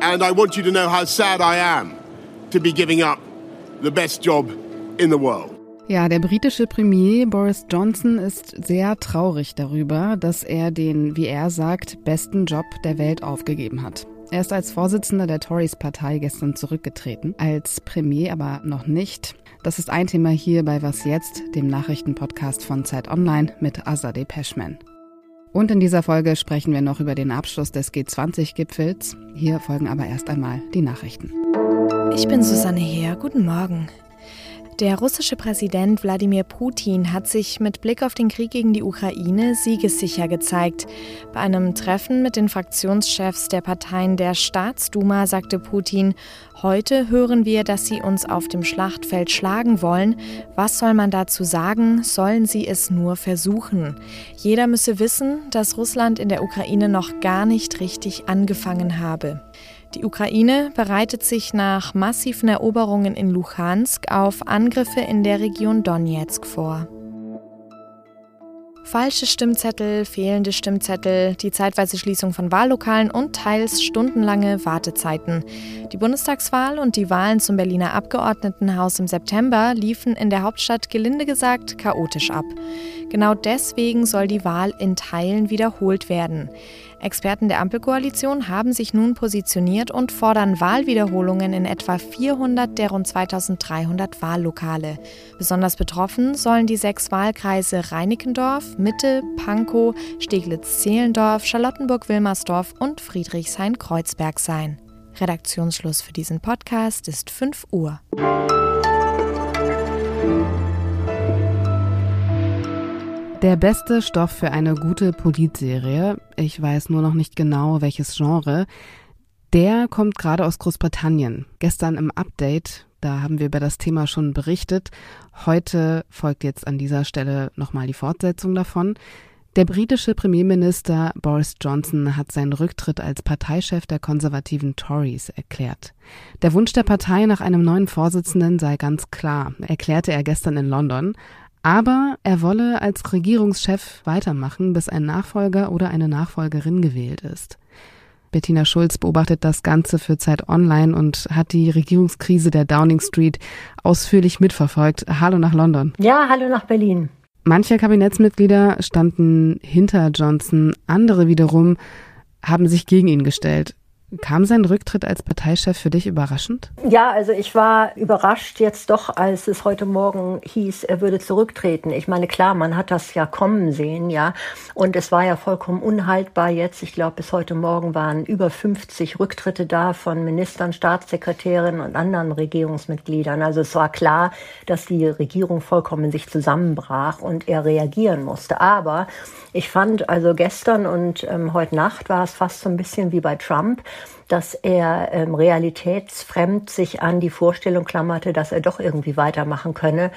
And I want you to know how sad I am to be giving up the best job in the world. Ja, der britische Premier Boris Johnson ist sehr traurig darüber, dass er den, wie er sagt, besten Job der Welt aufgegeben hat. Er ist als Vorsitzender der Tories-Partei gestern zurückgetreten, als Premier aber noch nicht. Das ist ein Thema hier bei Was jetzt, dem Nachrichtenpodcast von Zeit Online mit Azadeh Peschman. Und in dieser Folge sprechen wir noch über den Abschluss des G20-Gipfels. Hier folgen aber erst einmal die Nachrichten. Ich bin Susanne Heer. Guten Morgen. Der russische Präsident Wladimir Putin hat sich mit Blick auf den Krieg gegen die Ukraine siegessicher gezeigt. Bei einem Treffen mit den Fraktionschefs der Parteien der Staatsduma sagte Putin, heute hören wir, dass sie uns auf dem Schlachtfeld schlagen wollen. Was soll man dazu sagen? Sollen sie es nur versuchen? Jeder müsse wissen, dass Russland in der Ukraine noch gar nicht richtig angefangen habe. Die Ukraine bereitet sich nach massiven Eroberungen in Luhansk auf Angriffe in der Region Donetsk vor. Falsche Stimmzettel, fehlende Stimmzettel, die zeitweise Schließung von Wahllokalen und teils stundenlange Wartezeiten. Die Bundestagswahl und die Wahlen zum Berliner Abgeordnetenhaus im September liefen in der Hauptstadt gelinde gesagt chaotisch ab. Genau deswegen soll die Wahl in Teilen wiederholt werden. Experten der Ampelkoalition haben sich nun positioniert und fordern Wahlwiederholungen in etwa 400 der rund 2300 Wahllokale. Besonders betroffen sollen die sechs Wahlkreise Reinickendorf, Mitte, Pankow, Steglitz-Zehlendorf, Charlottenburg-Wilmersdorf und Friedrichshain-Kreuzberg sein. Redaktionsschluss für diesen Podcast ist 5 Uhr. Der beste Stoff für eine gute Politserie, ich weiß nur noch nicht genau welches Genre, der kommt gerade aus Großbritannien. Gestern im Update, da haben wir über das Thema schon berichtet. Heute folgt jetzt an dieser Stelle nochmal die Fortsetzung davon. Der britische Premierminister Boris Johnson hat seinen Rücktritt als Parteichef der konservativen Tories erklärt. Der Wunsch der Partei nach einem neuen Vorsitzenden sei ganz klar, erklärte er gestern in London. Aber er wolle als Regierungschef weitermachen, bis ein Nachfolger oder eine Nachfolgerin gewählt ist. Bettina Schulz beobachtet das Ganze für Zeit Online und hat die Regierungskrise der Downing Street ausführlich mitverfolgt. Hallo nach London. Ja, hallo nach Berlin. Manche Kabinettsmitglieder standen hinter Johnson, andere wiederum haben sich gegen ihn gestellt. Kam sein Rücktritt als Parteichef für dich überraschend? Ja, also ich war überrascht jetzt doch, als es heute Morgen hieß, er würde zurücktreten. Ich meine, klar, man hat das ja kommen sehen, ja. Und es war ja vollkommen unhaltbar jetzt. Ich glaube, bis heute Morgen waren über 50 Rücktritte da von Ministern, Staatssekretärinnen und anderen Regierungsmitgliedern. Also es war klar, dass die Regierung vollkommen sich zusammenbrach und er reagieren musste. Aber ich fand also gestern und ähm, heute Nacht war es fast so ein bisschen wie bei Trump dass er ähm, realitätsfremd sich an die Vorstellung klammerte, dass er doch irgendwie weitermachen könne.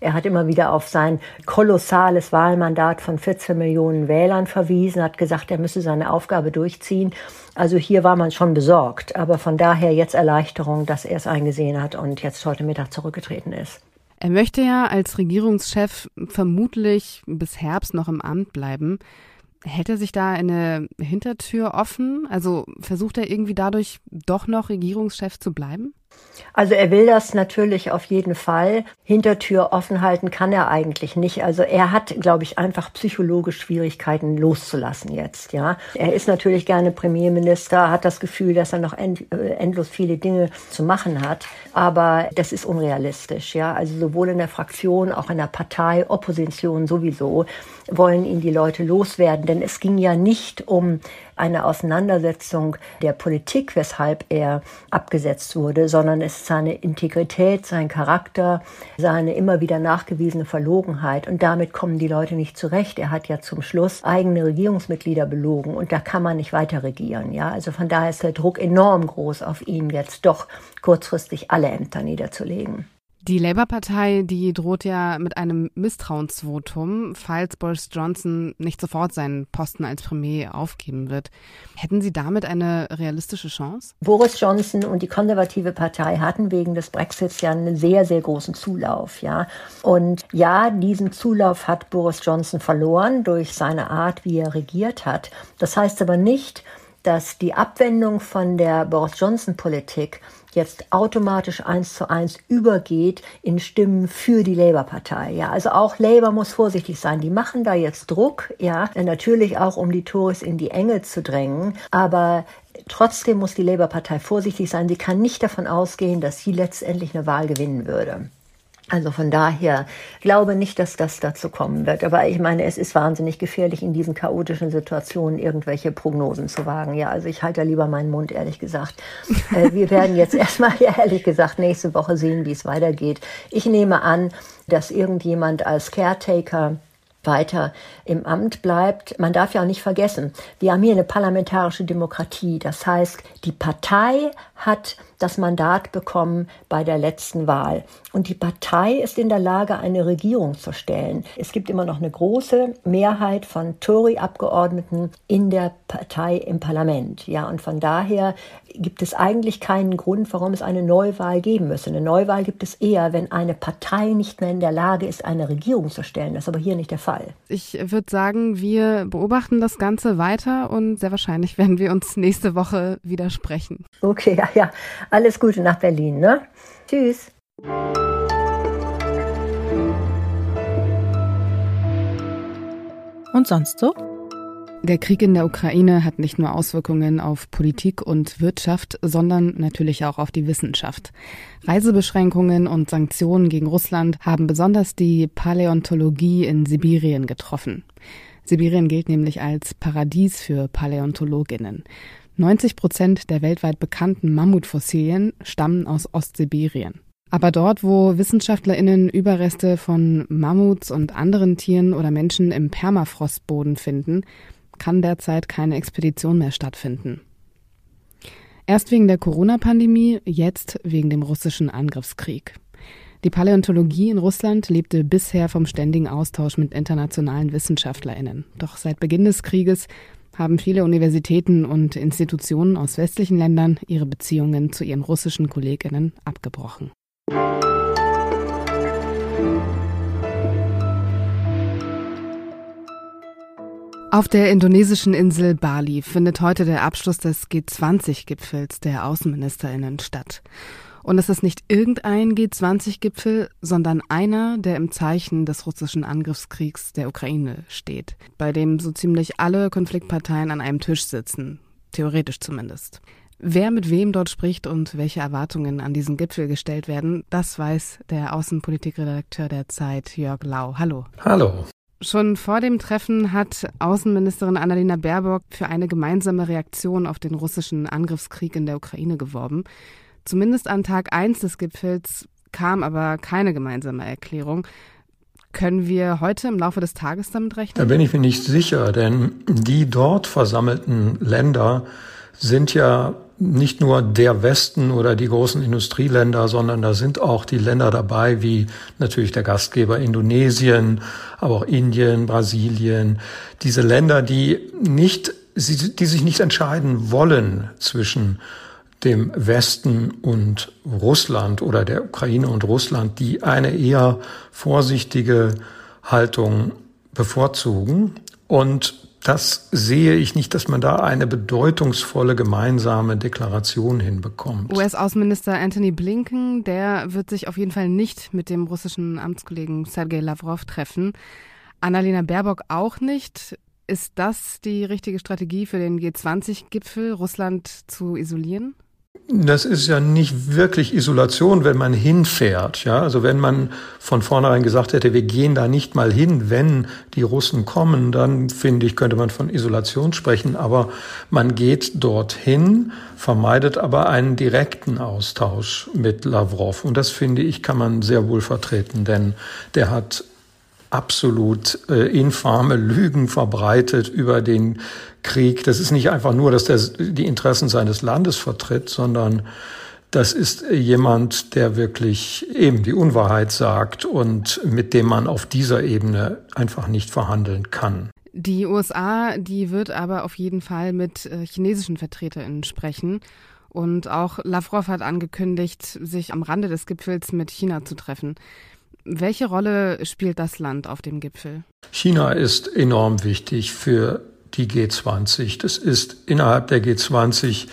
Er hat immer wieder auf sein kolossales Wahlmandat von 14 Millionen Wählern verwiesen, hat gesagt, er müsse seine Aufgabe durchziehen. Also hier war man schon besorgt, aber von daher jetzt Erleichterung, dass er es eingesehen hat und jetzt heute Mittag zurückgetreten ist. Er möchte ja als Regierungschef vermutlich bis Herbst noch im Amt bleiben. Hält er sich da eine Hintertür offen? Also versucht er irgendwie dadurch doch noch Regierungschef zu bleiben? Also er will das natürlich auf jeden Fall. Hintertür offen halten kann er eigentlich nicht. Also er hat, glaube ich, einfach psychologisch Schwierigkeiten loszulassen jetzt, ja. Er ist natürlich gerne Premierminister, hat das Gefühl, dass er noch end, äh, endlos viele Dinge zu machen hat. Aber das ist unrealistisch, ja. Also sowohl in der Fraktion, auch in der Partei, Opposition sowieso wollen ihn die Leute loswerden. Denn es ging ja nicht um eine Auseinandersetzung der Politik, weshalb er abgesetzt wurde, sondern es ist seine Integrität, sein Charakter, seine immer wieder nachgewiesene Verlogenheit. Und damit kommen die Leute nicht zurecht. Er hat ja zum Schluss eigene Regierungsmitglieder belogen und da kann man nicht weiter regieren. Ja, also von daher ist der Druck enorm groß auf ihn, jetzt doch kurzfristig alle Ämter niederzulegen. Die Labour-Partei, die droht ja mit einem Misstrauensvotum, falls Boris Johnson nicht sofort seinen Posten als Premier aufgeben wird. Hätten Sie damit eine realistische Chance? Boris Johnson und die konservative Partei hatten wegen des Brexits ja einen sehr, sehr großen Zulauf, ja. Und ja, diesen Zulauf hat Boris Johnson verloren durch seine Art, wie er regiert hat. Das heißt aber nicht, dass die Abwendung von der Boris Johnson Politik jetzt automatisch eins zu eins übergeht in Stimmen für die Labour-Partei. Ja, also auch Labour muss vorsichtig sein. Die machen da jetzt Druck, ja, natürlich auch um die Tories in die Enge zu drängen, aber trotzdem muss die Labour-Partei vorsichtig sein. Sie kann nicht davon ausgehen, dass sie letztendlich eine Wahl gewinnen würde. Also von daher glaube nicht, dass das dazu kommen wird. Aber ich meine, es ist wahnsinnig gefährlich, in diesen chaotischen Situationen irgendwelche Prognosen zu wagen. Ja, also ich halte lieber meinen Mund, ehrlich gesagt. Äh, wir werden jetzt erstmal, ja, ehrlich gesagt, nächste Woche sehen, wie es weitergeht. Ich nehme an, dass irgendjemand als Caretaker weiter im Amt bleibt. Man darf ja auch nicht vergessen, wir haben hier eine parlamentarische Demokratie. Das heißt, die Partei hat das Mandat bekommen bei der letzten Wahl. Und die Partei ist in der Lage, eine Regierung zu stellen. Es gibt immer noch eine große Mehrheit von Tory-Abgeordneten in der Partei im Parlament. Ja, und von daher gibt es eigentlich keinen Grund, warum es eine Neuwahl geben müsse. Eine Neuwahl gibt es eher, wenn eine Partei nicht mehr in der Lage ist, eine Regierung zu stellen. Das ist aber hier nicht der Fall. Ich würde sagen, wir beobachten das Ganze weiter und sehr wahrscheinlich werden wir uns nächste Woche widersprechen. Okay, ja, ja. Alles Gute nach Berlin, ne? Tschüss. Und sonst so? Der Krieg in der Ukraine hat nicht nur Auswirkungen auf Politik und Wirtschaft, sondern natürlich auch auf die Wissenschaft. Reisebeschränkungen und Sanktionen gegen Russland haben besonders die Paläontologie in Sibirien getroffen. Sibirien gilt nämlich als Paradies für Paläontologinnen. 90 Prozent der weltweit bekannten Mammutfossilien stammen aus Ostsibirien. Aber dort, wo WissenschaftlerInnen Überreste von Mammuts und anderen Tieren oder Menschen im Permafrostboden finden, kann derzeit keine Expedition mehr stattfinden. Erst wegen der Corona-Pandemie, jetzt wegen dem russischen Angriffskrieg. Die Paläontologie in Russland lebte bisher vom ständigen Austausch mit internationalen Wissenschaftlerinnen. Doch seit Beginn des Krieges haben viele Universitäten und Institutionen aus westlichen Ländern ihre Beziehungen zu ihren russischen Kolleginnen abgebrochen. Auf der indonesischen Insel Bali findet heute der Abschluss des G20-Gipfels der Außenministerinnen statt. Und es ist nicht irgendein G20-Gipfel, sondern einer, der im Zeichen des russischen Angriffskriegs der Ukraine steht, bei dem so ziemlich alle Konfliktparteien an einem Tisch sitzen, theoretisch zumindest. Wer mit wem dort spricht und welche Erwartungen an diesen Gipfel gestellt werden, das weiß der Außenpolitikredakteur der Zeit, Jörg Lau. Hallo. Hallo. Schon vor dem Treffen hat Außenministerin Annalena Baerbock für eine gemeinsame Reaktion auf den russischen Angriffskrieg in der Ukraine geworben. Zumindest an Tag 1 des Gipfels kam aber keine gemeinsame Erklärung. Können wir heute im Laufe des Tages damit rechnen? Da bin ich mir nicht sicher, denn die dort versammelten Länder sind ja nicht nur der Westen oder die großen Industrieländer, sondern da sind auch die Länder dabei, wie natürlich der Gastgeber Indonesien, aber auch Indien, Brasilien. Diese Länder, die nicht, die sich nicht entscheiden wollen zwischen dem Westen und Russland oder der Ukraine und Russland, die eine eher vorsichtige Haltung bevorzugen. Und das sehe ich nicht, dass man da eine bedeutungsvolle gemeinsame Deklaration hinbekommt. US-Außenminister Anthony Blinken, der wird sich auf jeden Fall nicht mit dem russischen Amtskollegen Sergei Lavrov treffen. Annalena Baerbock auch nicht. Ist das die richtige Strategie für den G20-Gipfel, Russland zu isolieren? Das ist ja nicht wirklich Isolation, wenn man hinfährt. Ja, also wenn man von vornherein gesagt hätte, wir gehen da nicht mal hin, wenn die Russen kommen, dann finde ich, könnte man von Isolation sprechen. Aber man geht dorthin, vermeidet aber einen direkten Austausch mit Lavrov. Und das finde ich, kann man sehr wohl vertreten, denn der hat absolut äh, infame Lügen verbreitet über den Krieg. Das ist nicht einfach nur, dass der die Interessen seines Landes vertritt, sondern das ist jemand, der wirklich eben die Unwahrheit sagt und mit dem man auf dieser Ebene einfach nicht verhandeln kann. Die USA, die wird aber auf jeden Fall mit äh, chinesischen VertreterInnen sprechen. Und auch Lavrov hat angekündigt, sich am Rande des Gipfels mit China zu treffen. Welche Rolle spielt das Land auf dem Gipfel? China ist enorm wichtig für die G20. Das ist innerhalb der G20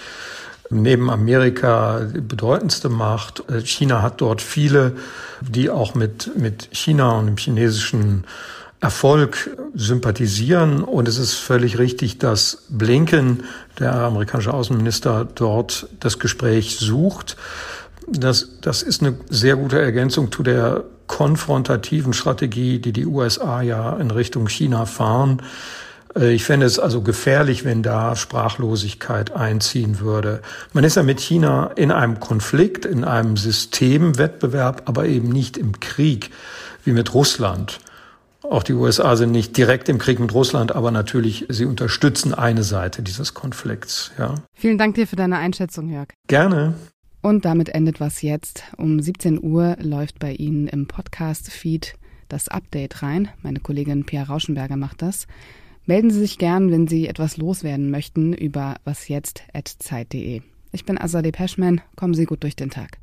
neben Amerika die bedeutendste Macht. China hat dort viele, die auch mit, mit China und dem chinesischen Erfolg sympathisieren. Und es ist völlig richtig, dass Blinken, der amerikanische Außenminister, dort das Gespräch sucht. Das, das ist eine sehr gute Ergänzung zu der konfrontativen Strategie, die die USA ja in Richtung China fahren. Äh, ich fände es also gefährlich, wenn da Sprachlosigkeit einziehen würde. Man ist ja mit China in einem Konflikt, in einem Systemwettbewerb, aber eben nicht im Krieg wie mit Russland. Auch die USA sind nicht direkt im Krieg mit Russland, aber natürlich, sie unterstützen eine Seite dieses Konflikts. Ja. Vielen Dank dir für deine Einschätzung, Jörg. Gerne. Und damit endet was jetzt. Um 17 Uhr läuft bei Ihnen im Podcast-Feed das Update rein. Meine Kollegin Pia Rauschenberger macht das. Melden Sie sich gern, wenn Sie etwas loswerden möchten, über wasjetzt.zeit.de. Ich bin Azadeh Peschman. Kommen Sie gut durch den Tag.